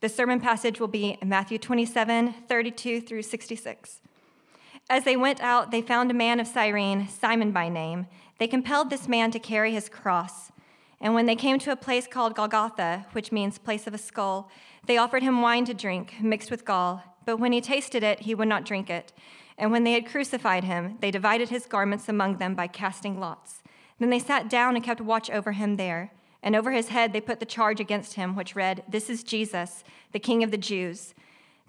The sermon passage will be Matthew 27 32 through 66. As they went out, they found a man of Cyrene, Simon by name. They compelled this man to carry his cross. And when they came to a place called Golgotha, which means place of a skull, they offered him wine to drink, mixed with gall. But when he tasted it, he would not drink it. And when they had crucified him, they divided his garments among them by casting lots. Then they sat down and kept watch over him there. And over his head they put the charge against him, which read, This is Jesus, the King of the Jews.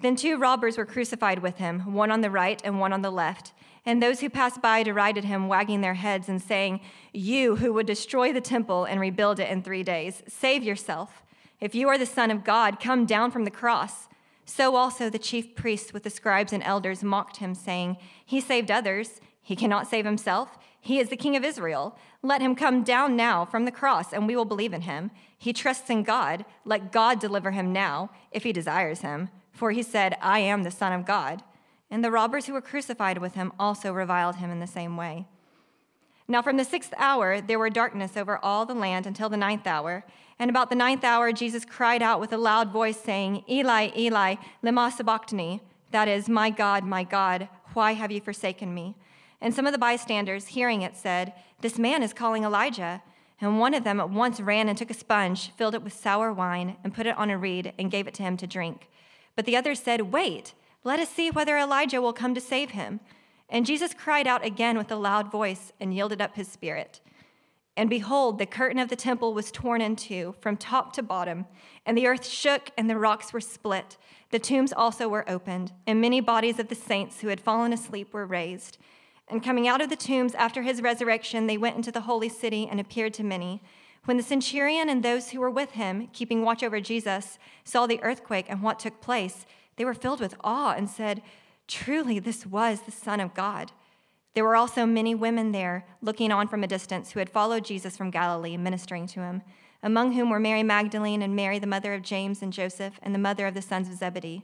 Then two robbers were crucified with him, one on the right and one on the left. And those who passed by derided him, wagging their heads and saying, You who would destroy the temple and rebuild it in three days, save yourself. If you are the Son of God, come down from the cross. So also the chief priests with the scribes and elders mocked him, saying, He saved others. He cannot save himself. He is the King of Israel. Let him come down now from the cross, and we will believe in him. He trusts in God. Let God deliver him now, if he desires him. For he said, I am the Son of God. And the robbers who were crucified with him also reviled him in the same way. Now, from the sixth hour, there were darkness over all the land until the ninth hour. And about the ninth hour, Jesus cried out with a loud voice, saying, Eli, Eli, lema sabachthani? That is, My God, my God, why have you forsaken me? And some of the bystanders, hearing it, said, This man is calling Elijah. And one of them at once ran and took a sponge, filled it with sour wine, and put it on a reed, and gave it to him to drink. But the others said, Wait, let us see whether Elijah will come to save him. And Jesus cried out again with a loud voice and yielded up his spirit. And behold, the curtain of the temple was torn in two from top to bottom, and the earth shook and the rocks were split. The tombs also were opened, and many bodies of the saints who had fallen asleep were raised. And coming out of the tombs after his resurrection, they went into the holy city and appeared to many. When the centurion and those who were with him, keeping watch over Jesus, saw the earthquake and what took place, they were filled with awe and said, Truly, this was the Son of God. There were also many women there, looking on from a distance, who had followed Jesus from Galilee, ministering to him, among whom were Mary Magdalene and Mary, the mother of James and Joseph, and the mother of the sons of Zebedee.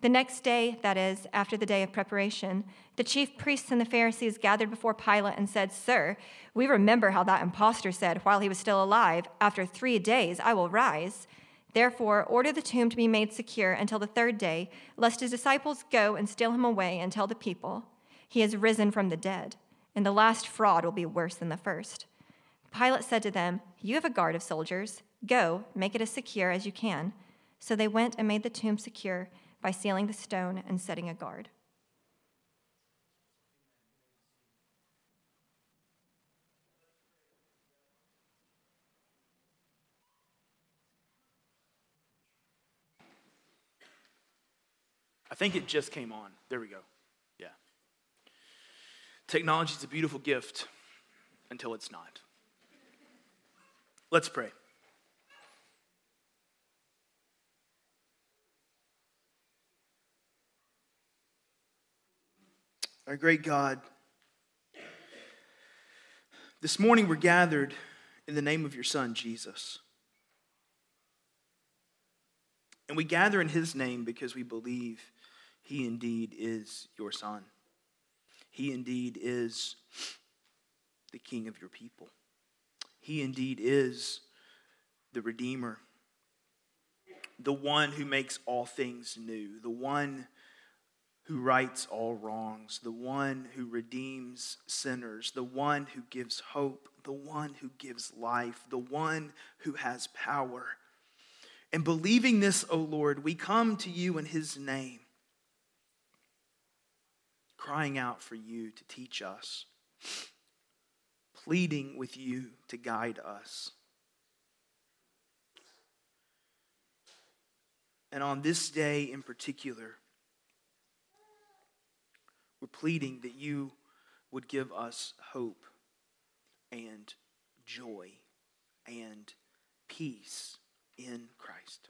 The next day, that is, after the day of preparation, the chief priests and the Pharisees gathered before Pilate and said, Sir, we remember how that impostor said, while he was still alive, After three days I will rise. Therefore, order the tomb to be made secure until the third day, lest his disciples go and steal him away and tell the people, He has risen from the dead, and the last fraud will be worse than the first. Pilate said to them, You have a guard of soldiers. Go, make it as secure as you can. So they went and made the tomb secure by sealing the stone and setting a guard. I think it just came on. There we go. Yeah. Technology is a beautiful gift until it's not. Let's pray. Our great God, this morning we're gathered in the name of your Son, Jesus. And we gather in his name because we believe he indeed is your Son. He indeed is the King of your people. He indeed is the Redeemer, the one who makes all things new, the one who rights all wrongs, the one who redeems sinners, the one who gives hope, the one who gives life, the one who has power. And believing this, O Lord, we come to you in his name, crying out for you to teach us, pleading with you to guide us. And on this day in particular, we're pleading that you would give us hope and joy and peace in Christ.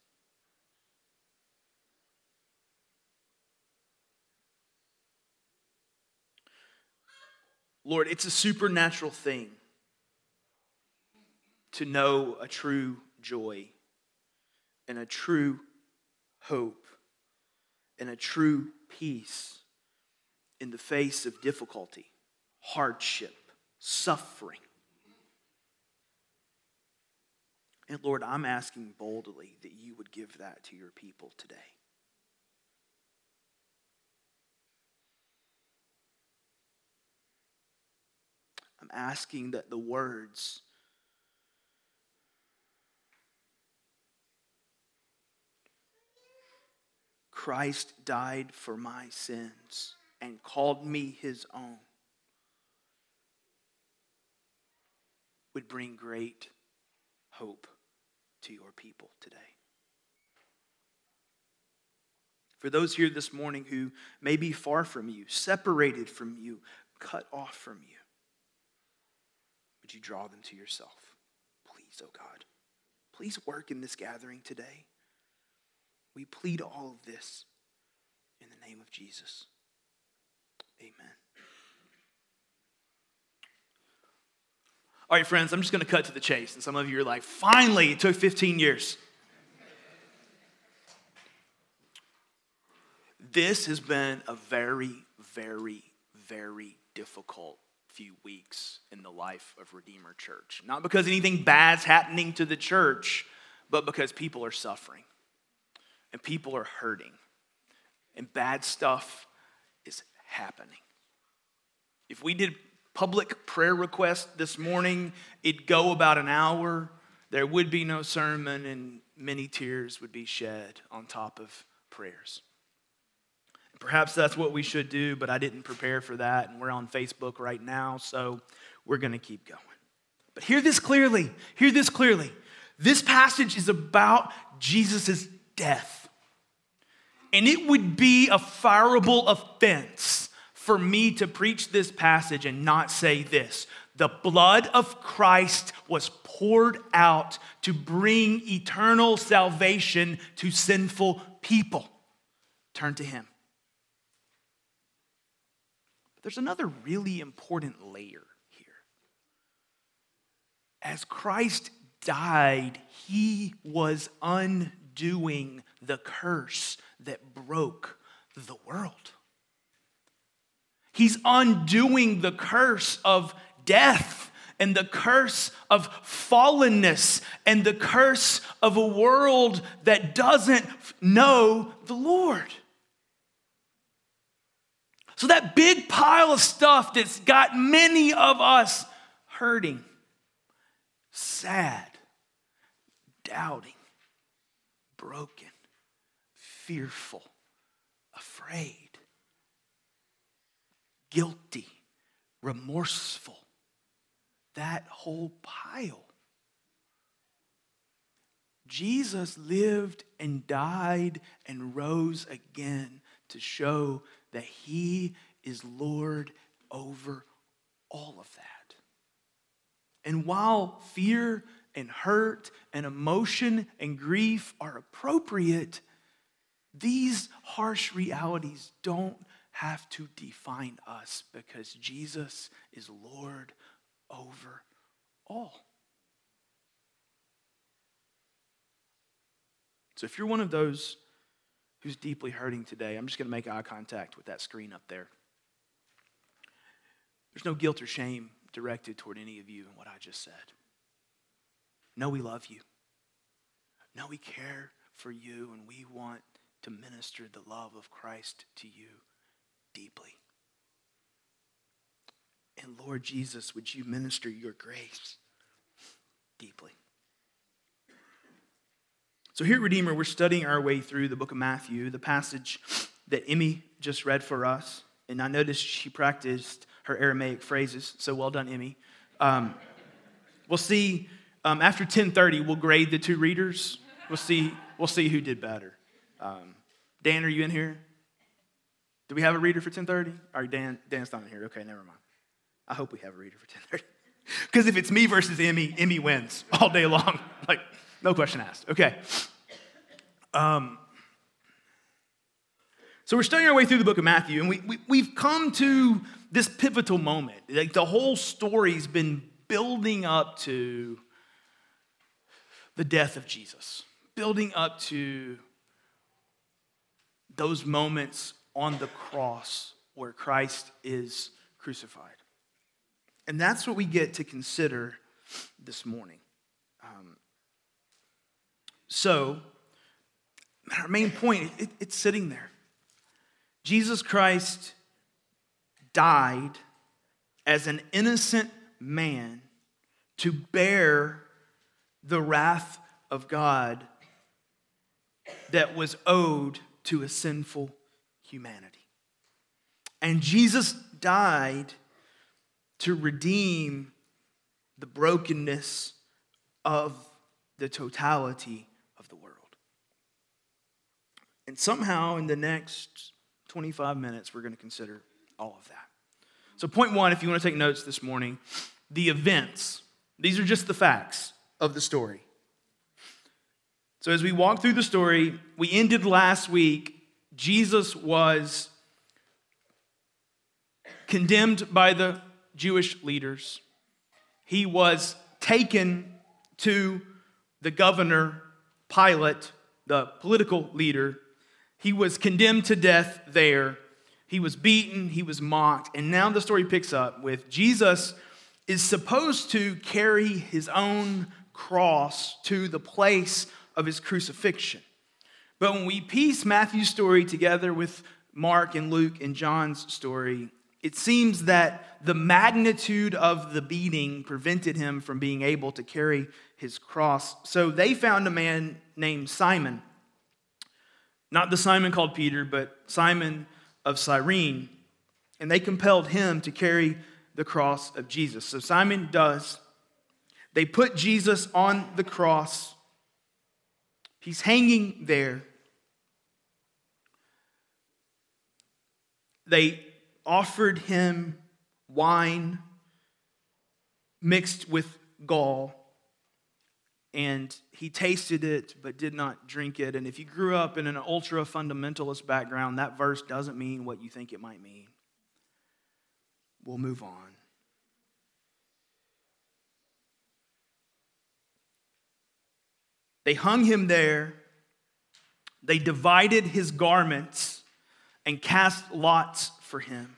Lord, it's a supernatural thing to know a true joy and a true hope and a true peace in the face of difficulty, hardship, suffering. And Lord, I'm asking boldly that you would give that to your people today. I'm asking that the words Christ died for my sins and called me his own would bring great hope to your people today. For those here this morning who may be far from you, separated from you, cut off from you, would you draw them to yourself? Please, oh God. Please work in this gathering today. We plead all of this in the name of Jesus. Amen. All right, friends, I'm just going to cut to the chase. And some of you are like, finally, it took 15 years. This has been a very, very, very difficult few weeks in the life of Redeemer Church. Not because anything bad's happening to the church, but because people are suffering and people are hurting and bad stuff is happening. If we did public prayer request this morning, it'd go about an hour. There would be no sermon, and many tears would be shed on top of prayers. Perhaps that's what we should do, but I didn't prepare for that, and we're on Facebook right now, so we're going to keep going. But hear this clearly. Hear this clearly. This passage is about Jesus' death. And it would be a fireable offense for me to preach this passage and not say this. The blood of Christ was poured out to bring eternal salvation to sinful people. Turn to Him. There's another really important layer here. As Christ died, He was undoing the curse that broke the world. He's undoing the curse of death and the curse of fallenness and the curse of a world that doesn't know the Lord. So, that big pile of stuff that's got many of us hurting, sad, doubting, broken, fearful, afraid guilty, remorseful. That whole pile. Jesus lived and died and rose again to show that he is Lord over all of that. And while fear and hurt and emotion and grief are appropriate, these harsh realities don't have to define us because Jesus is Lord over all. So if you're one of those who's deeply hurting today, I'm just going to make eye contact with that screen up there. There's no guilt or shame directed toward any of you in what I just said. No, we love you. No, we care for you, and we want to minister the love of Christ to you deeply. And Lord Jesus, would you minister your grace deeply? So, here at Redeemer, we're studying our way through the book of Matthew, the passage that Emmy just read for us. And I noticed she practiced her Aramaic phrases. So, well done, Emmy. Um, we'll see um, after 10:30. We'll grade the two readers. We'll see. We'll see who did better. Um, Dan, are you in here? Do we have a reader for 1030? All right, Dan, Dan's not in here. Okay, never mind. I hope we have a reader for 1030. Because if it's me versus Emmy, Emmy wins all day long. like, no question asked. Okay. Um, so we're studying our way through the book of Matthew, and we, we, we've come to this pivotal moment. Like the whole story's been building up to the death of Jesus, building up to those moments on the cross where Christ is crucified. And that's what we get to consider this morning. Um, so, our main point, it, it's sitting there. Jesus Christ died as an innocent man to bear the wrath of God that was owed to a sinful humanity. And Jesus died to redeem the brokenness of the totality of the world. And somehow, in the next 25 minutes, we're going to consider all of that. So, point one, if you want to take notes this morning, the events. These are just the facts of the story. So, as we walk through the story, we ended last week. Jesus was condemned by the Jewish leaders. He was taken to the governor, Pilate, the political leader. He was condemned to death there. He was beaten, he was mocked, and now the story picks up with Jesus is supposed to carry his own cross to the place of his crucifixion. But when we piece Matthew's story together with Mark and Luke and John's story, it seems that the magnitude of the beating prevented him from being able to carry his cross. So they found a man named Simon. Not the Simon called Peter, but Simon of Cyrene. And they compelled him to carry the cross of Jesus. So Simon does. They put Jesus on the cross. He's hanging there. They offered him wine mixed with gall, and he tasted it but did not drink it. And if you grew up in an ultra fundamentalist background, that verse doesn't mean what you think it might mean. We'll move on. They hung him there. They divided his garments and cast lots for him.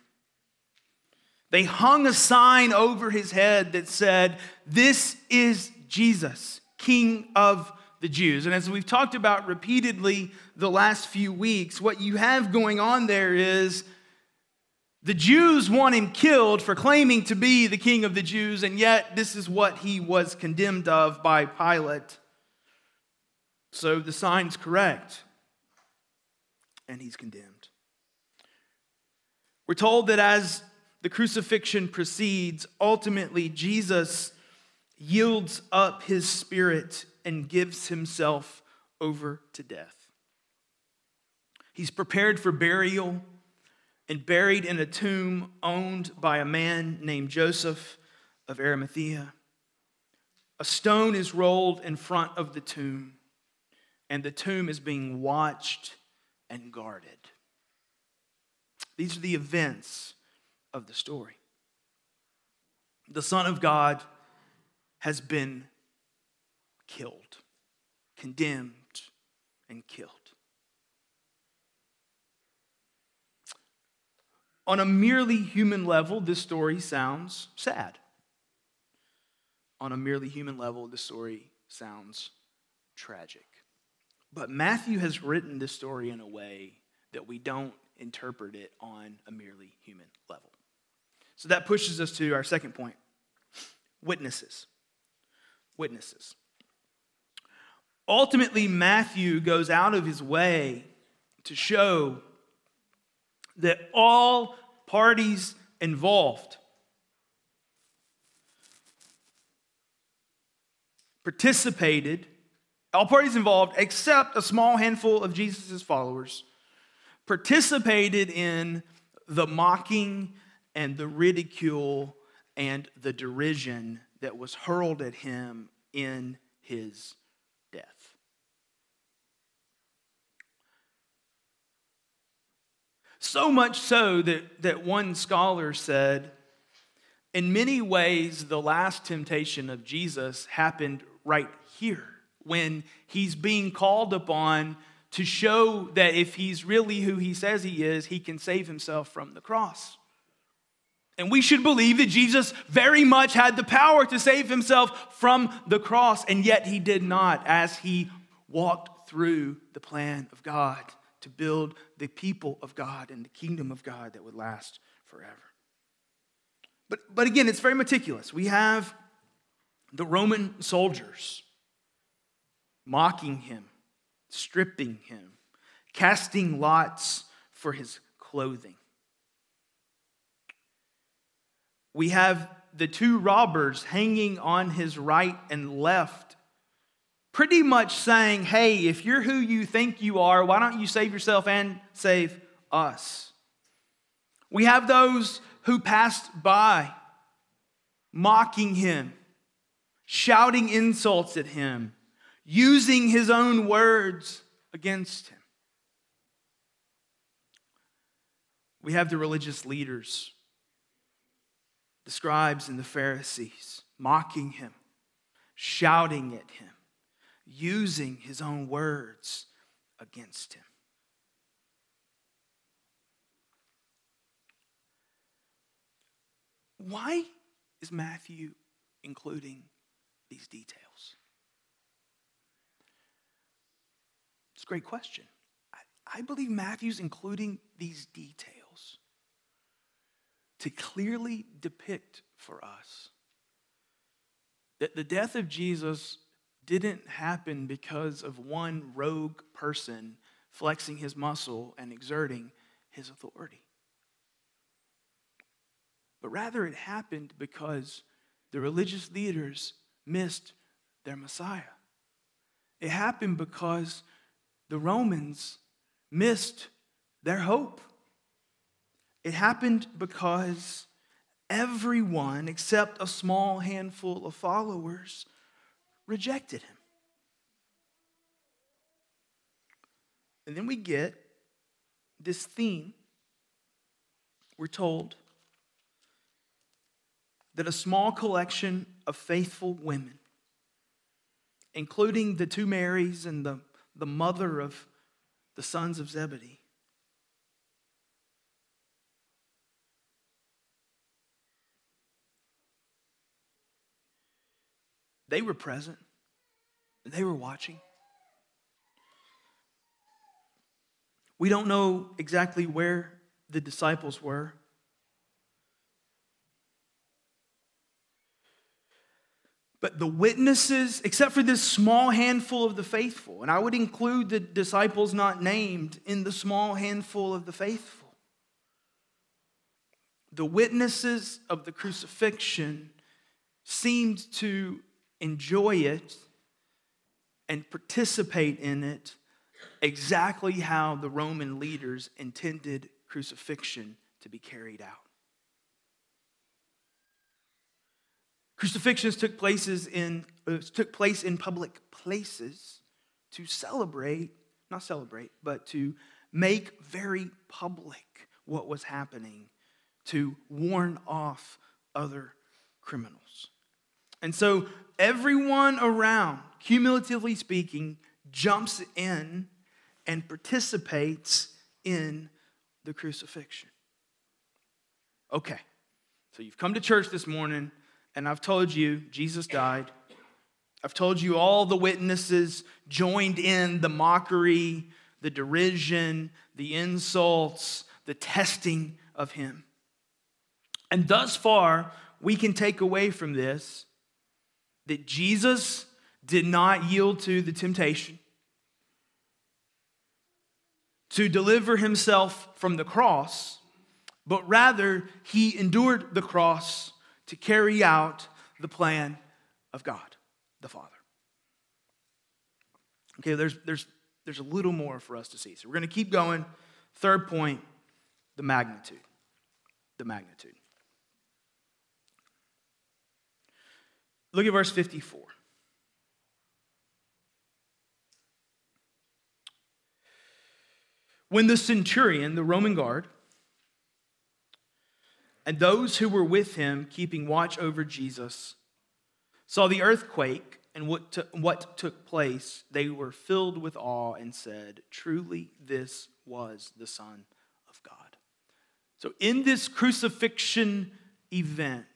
They hung a sign over his head that said, This is Jesus, King of the Jews. And as we've talked about repeatedly the last few weeks, what you have going on there is the Jews want him killed for claiming to be the King of the Jews, and yet this is what he was condemned of by Pilate. So the sign's correct, and he's condemned. We're told that as the crucifixion proceeds, ultimately, Jesus yields up his spirit and gives himself over to death. He's prepared for burial and buried in a tomb owned by a man named Joseph of Arimathea. A stone is rolled in front of the tomb, and the tomb is being watched and guarded. These are the events of the story. The Son of God has been killed, condemned, and killed. On a merely human level, this story sounds sad. On a merely human level, this story sounds tragic. But Matthew has written this story in a way that we don't interpret it on a merely human level. So that pushes us to our second point witnesses. Witnesses. Ultimately, Matthew goes out of his way to show that all parties involved participated, all parties involved, except a small handful of Jesus' followers, participated in the mocking and the ridicule and the derision that was hurled at him in his death. So much so that, that one scholar said, in many ways, the last temptation of Jesus happened right here when he's being called upon to show that if he's really who he says he is, he can save himself from the cross. And we should believe that Jesus very much had the power to save himself from the cross, and yet he did not as he walked through the plan of God to build the people of God and the kingdom of God that would last forever. But, but again, it's very meticulous. We have the Roman soldiers mocking him, stripping him, casting lots for his clothing. We have the two robbers hanging on his right and left, pretty much saying, Hey, if you're who you think you are, why don't you save yourself and save us? We have those who passed by mocking him, shouting insults at him, using his own words against him. We have the religious leaders, the scribes and the Pharisees, mocking him, shouting at him, using his own words against him. Why is Matthew including these details? It's a great question. I, I believe Matthew's including these details to clearly depict for us that the death of Jesus didn't happen because of one rogue person flexing his muscle and exerting his authority but rather it happened because the religious leaders missed their Messiah. It happened because the Romans missed their hope. It happened because everyone except a small handful of followers rejected him. And then we get this theme. We're told that a small collection of faithful women, including the two Marys and the, the mother of the sons of Zebedee, they were present and they were watching. We don't know exactly where the disciples were. But the witnesses, except for this small handful of the faithful, and I would include the disciples not named in the small handful of the faithful, the witnesses of the crucifixion seemed to enjoy it and participate in it exactly how the Roman leaders intended crucifixion to be carried out. Crucifixions took places in uh, took place in public places to celebrate, not celebrate, but to make very public what was happening, to warn off other criminals. And so everyone around, cumulatively speaking, jumps in and participates in the crucifixion. Okay, so you've come to church this morning and I've told you Jesus died. I've told you all the witnesses joined in the mockery, the derision, the insults, the testing of him. And thus far, we can take away from this that Jesus did not yield to the temptation to deliver himself from the cross, but rather he endured the cross to carry out the plan of God, the Father. Okay, there's, there's, there's a little more for us to see. So we're going to keep going. Third point the magnitude. The magnitude. Look at verse 54. When the centurion, the Roman guard, And those who were with him, keeping watch over Jesus, saw the earthquake and what, to, what took place. They were filled with awe and said, Truly, this was the Son of God. So, in this crucifixion event,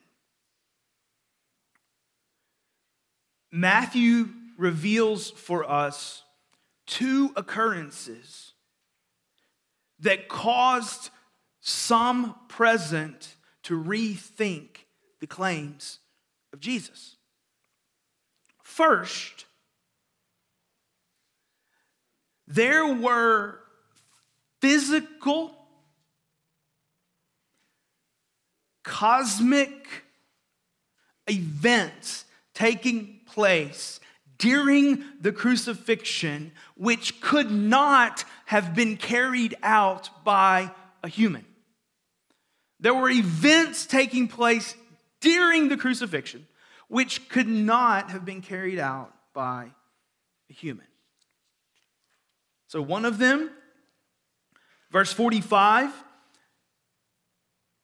Matthew reveals for us two occurrences that caused some present to rethink the claims of Jesus. First, there were physical, cosmic events taking place during the crucifixion which could not have been carried out by a human. There were events taking place during the crucifixion which could not have been carried out by a human. So, one of them, verse 45,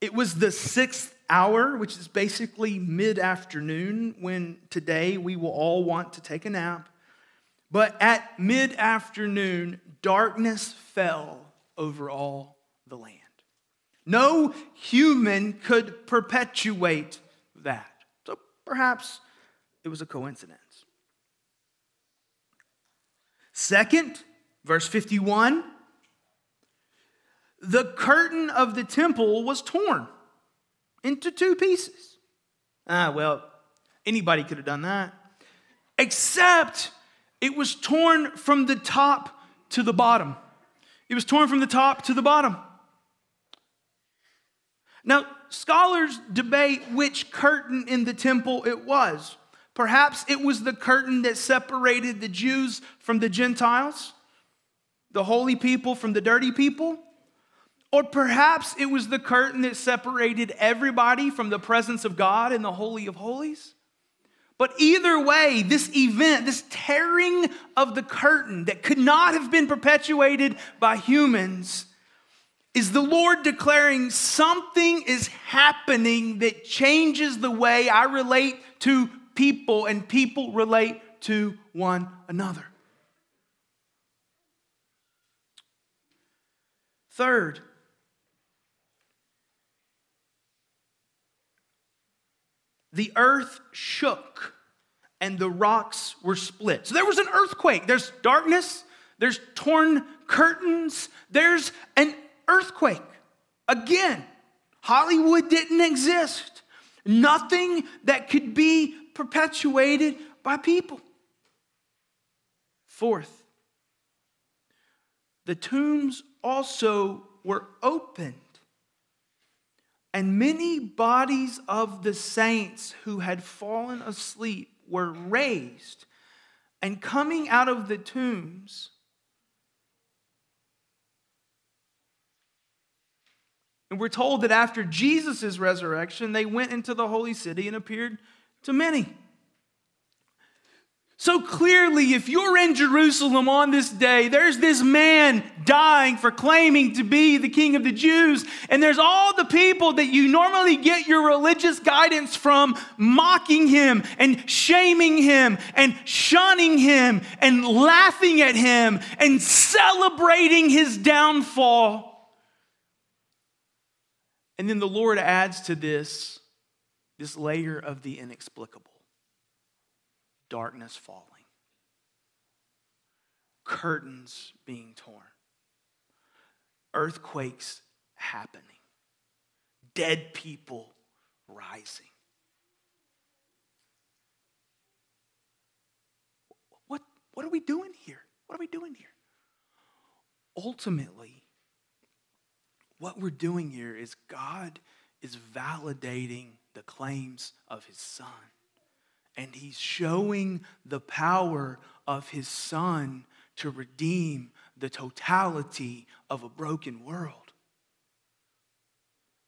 it was the sixth hour, which is basically mid afternoon, when today we will all want to take a nap. But at mid afternoon, darkness fell over all the land. No human could perpetuate that. So perhaps it was a coincidence. Second, verse 51 the curtain of the temple was torn into two pieces. Ah, well, anybody could have done that. Except it was torn from the top to the bottom. It was torn from the top to the bottom. Now, scholars debate which curtain in the temple it was. Perhaps it was the curtain that separated the Jews from the Gentiles, the holy people from the dirty people. Or perhaps it was the curtain that separated everybody from the presence of God in the Holy of Holies. But either way, this event, this tearing of the curtain that could not have been perpetuated by humans, is the Lord declaring something is happening that changes the way I relate to people and people relate to one another. Third, the earth shook and the rocks were split. So there was an earthquake. There's darkness, there's torn curtains, there's an earthquake. Again, Hollywood didn't exist. Nothing that could be perpetuated by people. Fourth, the tombs also were opened and many bodies of the saints who had fallen asleep were raised, and coming out of the tombs, and we're told that after Jesus' resurrection, they went into the holy city and appeared to many. So clearly, if you're in Jerusalem on this day, there's this man dying for claiming to be the king of the Jews, and there's all the people that you normally get your religious guidance from mocking him and shaming him and shunning him and laughing at him and celebrating his downfall. And then the Lord adds to this this layer of the inexplicable darkness falling, curtains being torn, earthquakes happening, dead people rising. What, what are we doing here? What are we doing here? Ultimately, what we're doing here is God is validating the claims of his son and he's showing the power of his son to redeem the totality of a broken world.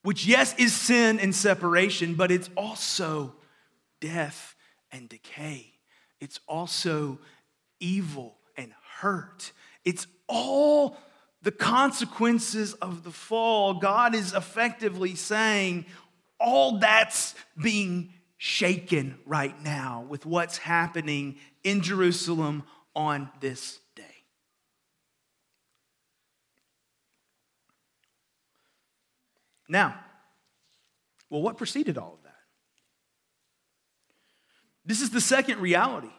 Which, yes, is sin and separation, but it's also death and decay. It's also evil and hurt. It's all the consequences of the fall. God is effectively saying, all that's being shaken right now with what's happening in Jerusalem on this day. Now, well, what preceded all of that? This is the second reality.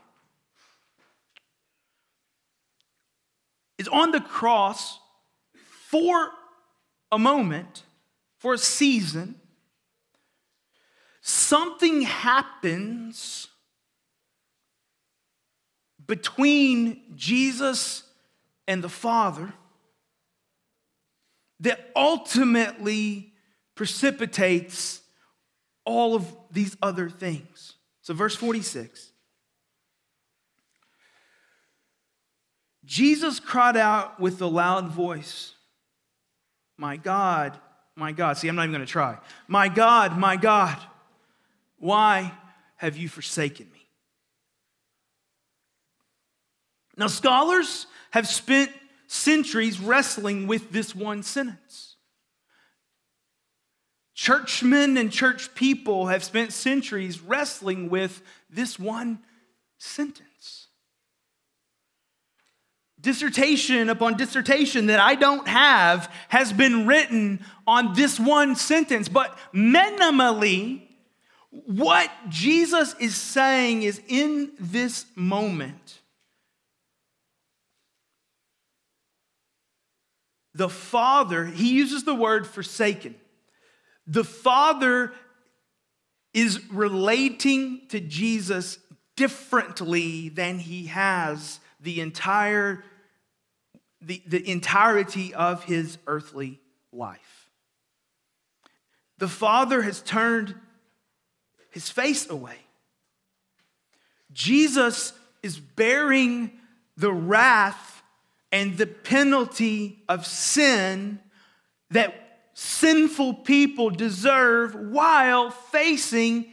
Is on the cross for a moment, for a season, something happens between Jesus and the Father that ultimately precipitates all of these other things. So, verse 46 Jesus cried out with a loud voice, My God, my God. See, I'm not even going to try. My God, my God, why have you forsaken me? Now, scholars have spent centuries wrestling with this one sentence. Churchmen and church people have spent centuries wrestling with this one sentence. Dissertation upon dissertation that I don't have has been written on this one sentence, but minimally, what Jesus is saying is in this moment, the Father, he uses the word forsaken. The Father is relating to Jesus differently than he has the entire the, the entirety of his earthly life. The Father has turned his face away. Jesus is bearing the wrath and the penalty of sin that sinful people deserve while facing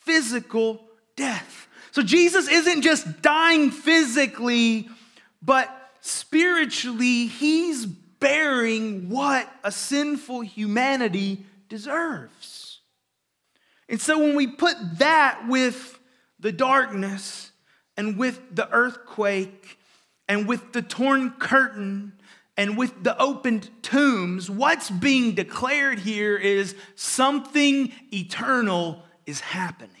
physical death. So Jesus isn't just dying physically, but spiritually, he's bearing what a sinful humanity deserves. And so when we put that with the darkness and with the earthquake and with the torn curtain and with the opened tombs, what's being declared here is something eternal is happening.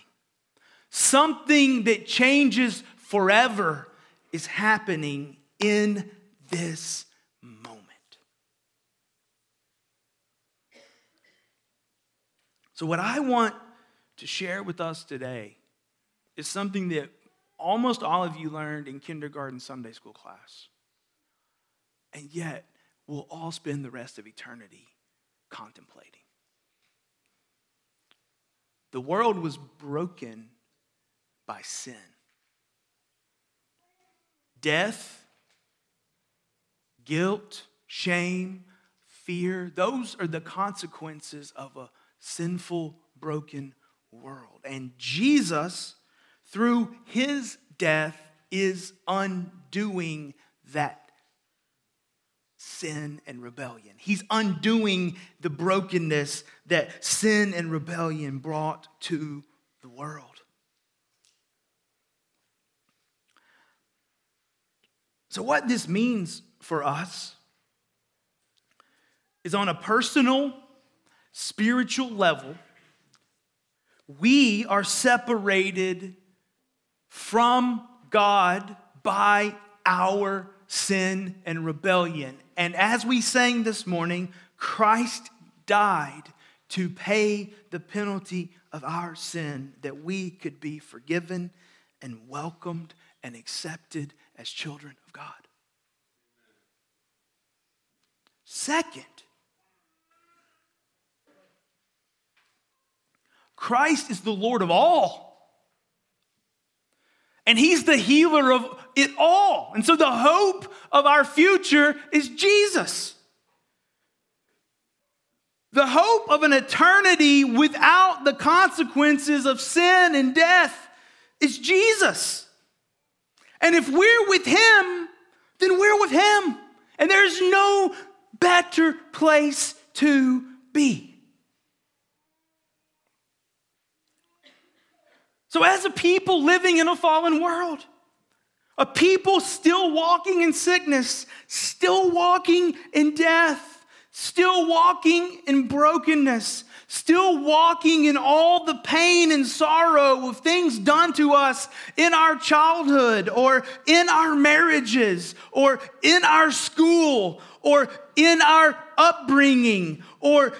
Something that changes forever is happening in this moment. So, what I want to share with us today is something that almost all of you learned in kindergarten Sunday school class and yet we'll all spend the rest of eternity contemplating. The world was broken by sin. Death, guilt, shame, fear, those are the consequences of a sinful, broken world. And Jesus, through his death, is undoing that sin and rebellion. He's undoing the brokenness that sin and rebellion brought to the world. So, what this means for us is on a personal, spiritual level, we are separated from God by our sin and rebellion. And as we sang this morning, Christ died to pay the penalty of our sin that we could be forgiven and welcomed and accepted as children of God. Second, Christ is the Lord of all. And he's the healer of it all. And so the hope of our future is Jesus. The hope of an eternity without the consequences of sin and death is Jesus. And if we're with him, then we're with him. And there's no better place to be. So, as a people living in a fallen world, a people still walking in sickness, still walking in death, still walking in brokenness, still walking in all the pain and sorrow of things done to us in our childhood or in our marriages or in our school or in our upbringing or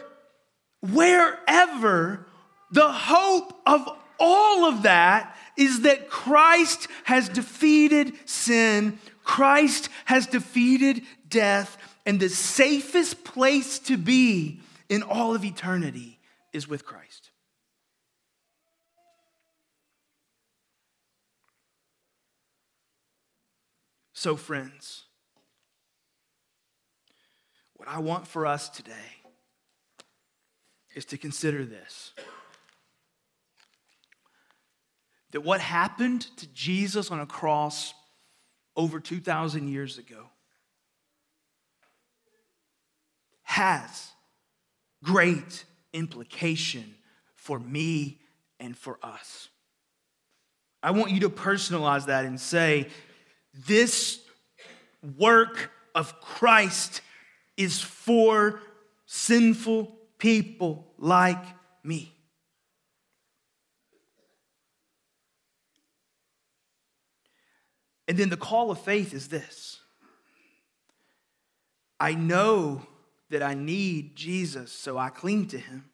wherever, the hope of all of that is that Christ has defeated sin, Christ has defeated death, and the safest place to be in all of eternity is with Christ. So, friends, what I want for us today is to consider this that what happened to Jesus on a cross over 2,000 years ago has great implication for me and for us. I want you to personalize that and say, this work of Christ is for sinful people like me. And then the call of faith is this I know that I need Jesus, so I cling to him.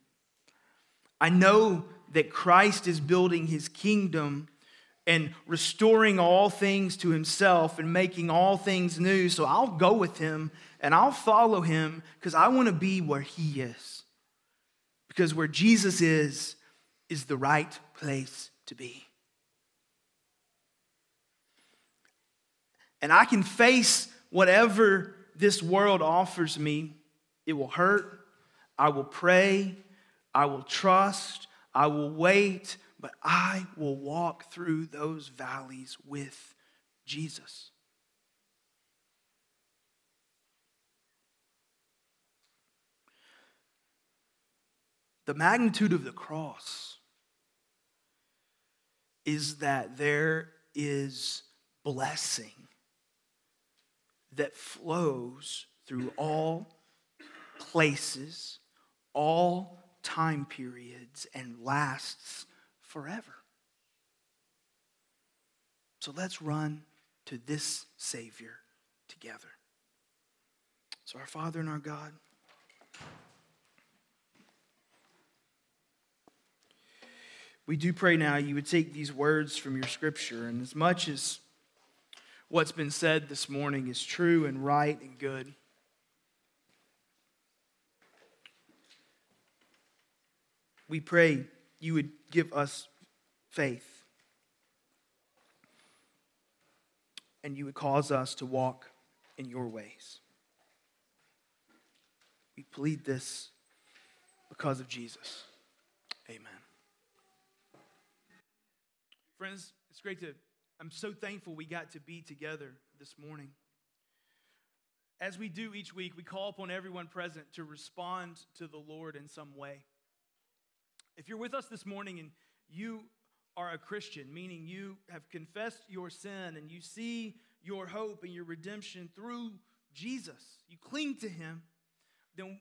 I know that Christ is building his kingdom and restoring all things to himself and making all things new. So I'll go with him and I'll follow him because I want to be where he is. Because where Jesus is, is the right place to be. And I can face whatever this world offers me. It will hurt. I will pray. I will trust. I will wait. But I will walk through those valleys with Jesus. The magnitude of the cross is that there is blessing that flows through all places, all time periods, and lasts forever. So let's run to this Savior together. So, our Father and our God, we do pray now you would take these words from your scripture, and as much as what's been said this morning is true and right and good. We pray you would give us faith and you would cause us to walk in your ways. We plead this because of Jesus. Amen. Friends, it's great to I'm so thankful we got to be together this morning. As we do each week, we call upon everyone present to respond to the Lord in some way. If you're with us this morning and you are a Christian, meaning you have confessed your sin and you see your hope and your redemption through Jesus, you cling to him, then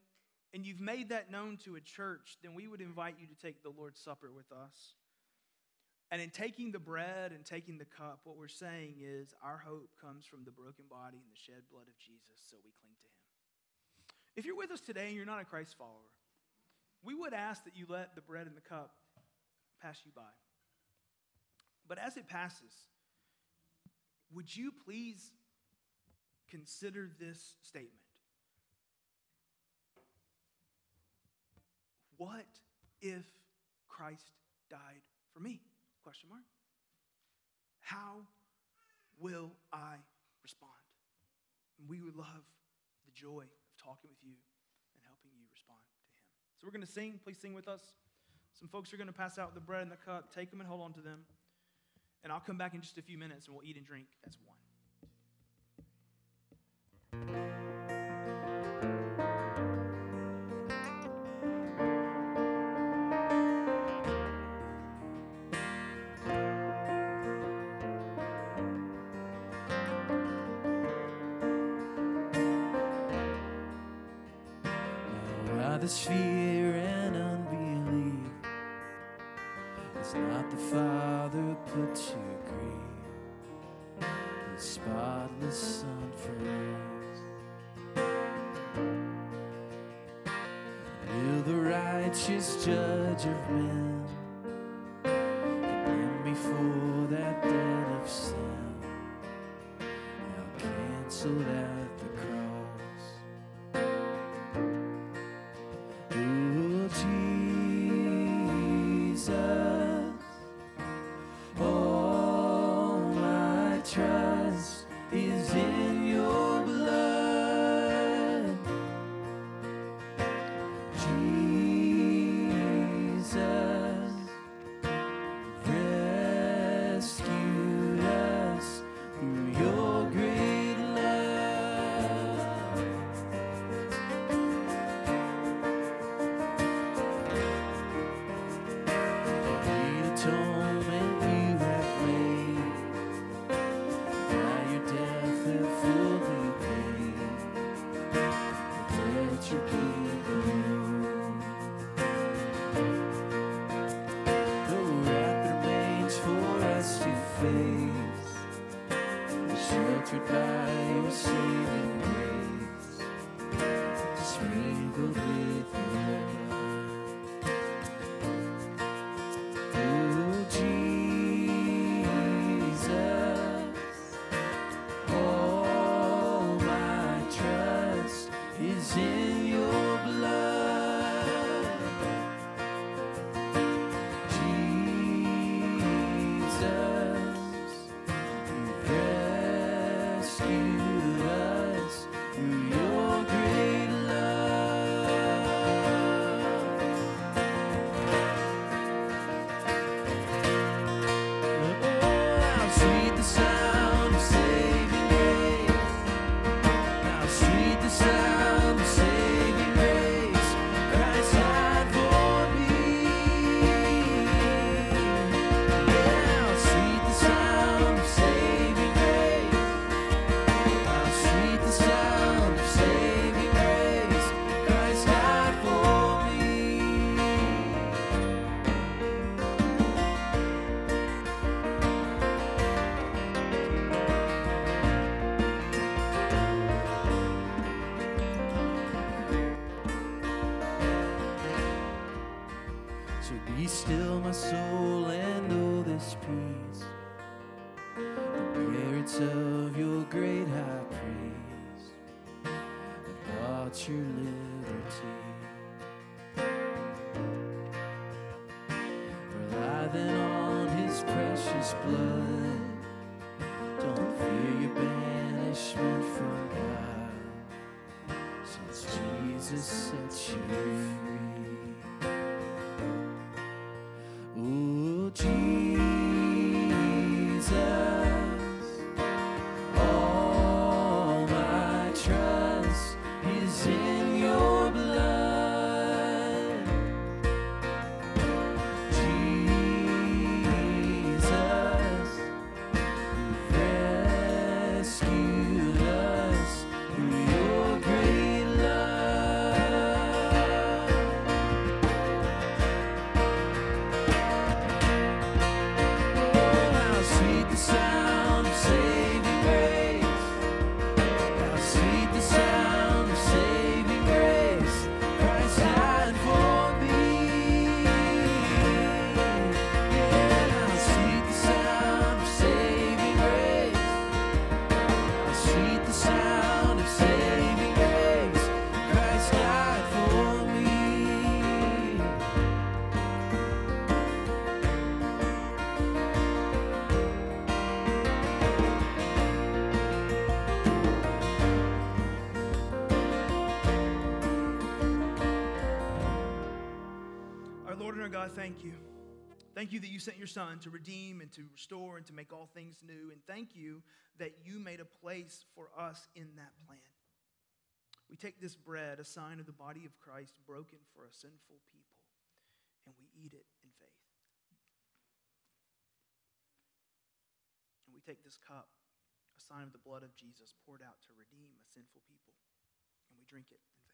and you've made that known to a church, then we would invite you to take the Lord's Supper with us. And in taking the bread and taking the cup, what we're saying is our hope comes from the broken body and the shed blood of Jesus, so we cling to him. If you're with us today and you're not a Christ follower, we would ask that you let the bread and the cup pass you by. But as it passes, would you please consider this statement? What if Christ died for me? Question mark. How will I respond? And we would love the joy of talking with you and helping you respond to Him. So we're going to sing. Please sing with us. Some folks are going to pass out the bread and the cup. Take them and hold on to them. And I'll come back in just a few minutes and we'll eat and drink as one. Me for that of? Now canceled at is Rely on his precious blood. Don't fear your banishment from God, since Jesus sets you free. Thank you. Thank you that you sent your Son to redeem and to restore and to make all things new. And thank you that you made a place for us in that plan. We take this bread, a sign of the body of Christ, broken for a sinful people, and we eat it in faith. And we take this cup, a sign of the blood of Jesus poured out to redeem a sinful people, and we drink it in faith.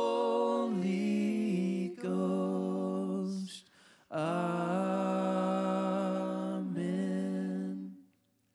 Amen.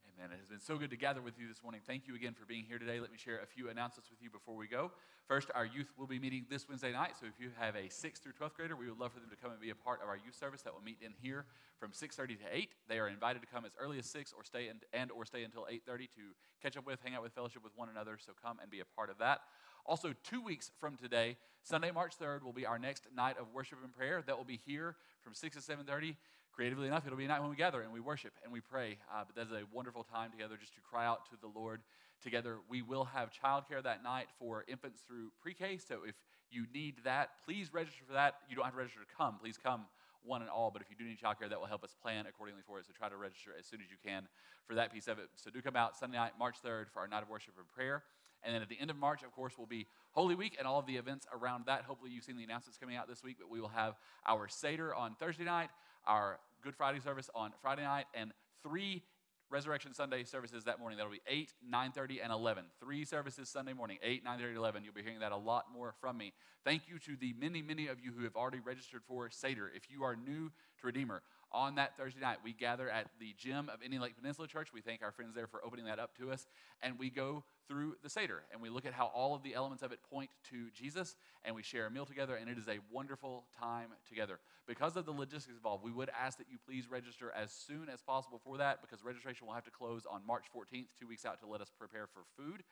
Amen. It has been so good to gather with you this morning. Thank you again for being here today. Let me share a few announcements with you before we go. First, our youth will be meeting this Wednesday night. So if you have a 6th through 12th grader, we would love for them to come and be a part of our youth service that will meet in here from 6:30 to 8. They are invited to come as early as 6 or stay in, and or stay until 8:30 to catch up with, hang out with, fellowship with one another. So come and be a part of that. Also, two weeks from today, Sunday, March 3rd, will be our next night of worship and prayer. That will be here from 6 to 7:30 creatively enough, it'll be a night when we gather and we worship and we pray. Uh, but that's a wonderful time together just to cry out to the Lord together. We will have childcare that night for infants through pre K. So if you need that, please register for that. You don't have to register to come. Please come one and all. But if you do need childcare, that will help us plan accordingly for it. So try to register as soon as you can for that piece of it. So do come out Sunday night, March 3rd, for our night of worship and prayer. And then at the end of March, of course, will be Holy Week and all of the events around that. Hopefully, you've seen the announcements coming out this week, but we will have our Seder on Thursday night, our Good Friday service on Friday night, and three Resurrection Sunday services that morning. That'll be 8, 9.30, and 11. Three services Sunday morning, 8, 9.30, 11. You'll be hearing that a lot more from me. Thank you to the many, many of you who have already registered for Seder. If you are new to Redeemer, on that Thursday night, we gather at the gym of Indian Lake Peninsula Church. We thank our friends there for opening that up to us. And we go through the Seder and we look at how all of the elements of it point to Jesus and we share a meal together. And it is a wonderful time together. Because of the logistics involved, we would ask that you please register as soon as possible for that because registration will have to close on March 14th, two weeks out, to let us prepare for food.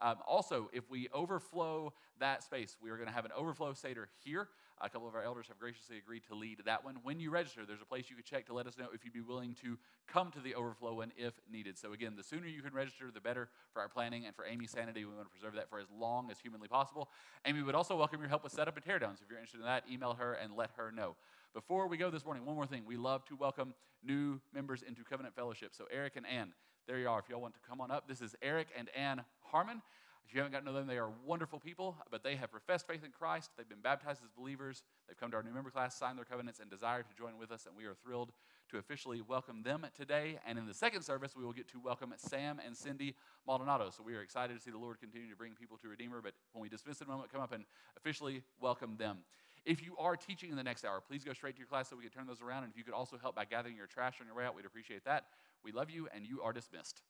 Um, also, if we overflow that space, we are going to have an overflow Seder here. A couple of our elders have graciously agreed to lead that one. When you register, there's a place you can check to let us know if you'd be willing to come to the overflow one if needed. So, again, the sooner you can register, the better for our planning and for Amy's sanity. We want to preserve that for as long as humanly possible. Amy would also welcome your help with setup and teardowns. If you're interested in that, email her and let her know. Before we go this morning, one more thing. We love to welcome new members into Covenant Fellowship. So, Eric and Ann, there you are. If y'all want to come on up, this is Eric and Ann Harmon. If you haven't gotten to know them, they are wonderful people, but they have professed faith in Christ. They've been baptized as believers. They've come to our new member class, signed their covenants, and desire to join with us, and we are thrilled to officially welcome them today. And in the second service, we will get to welcome Sam and Cindy Maldonado. So we are excited to see the Lord continue to bring people to Redeemer, but when we dismiss in a moment, come up and officially welcome them. If you are teaching in the next hour, please go straight to your class so we can turn those around. And if you could also help by gathering your trash on your way out, we'd appreciate that. We love you, and you are dismissed.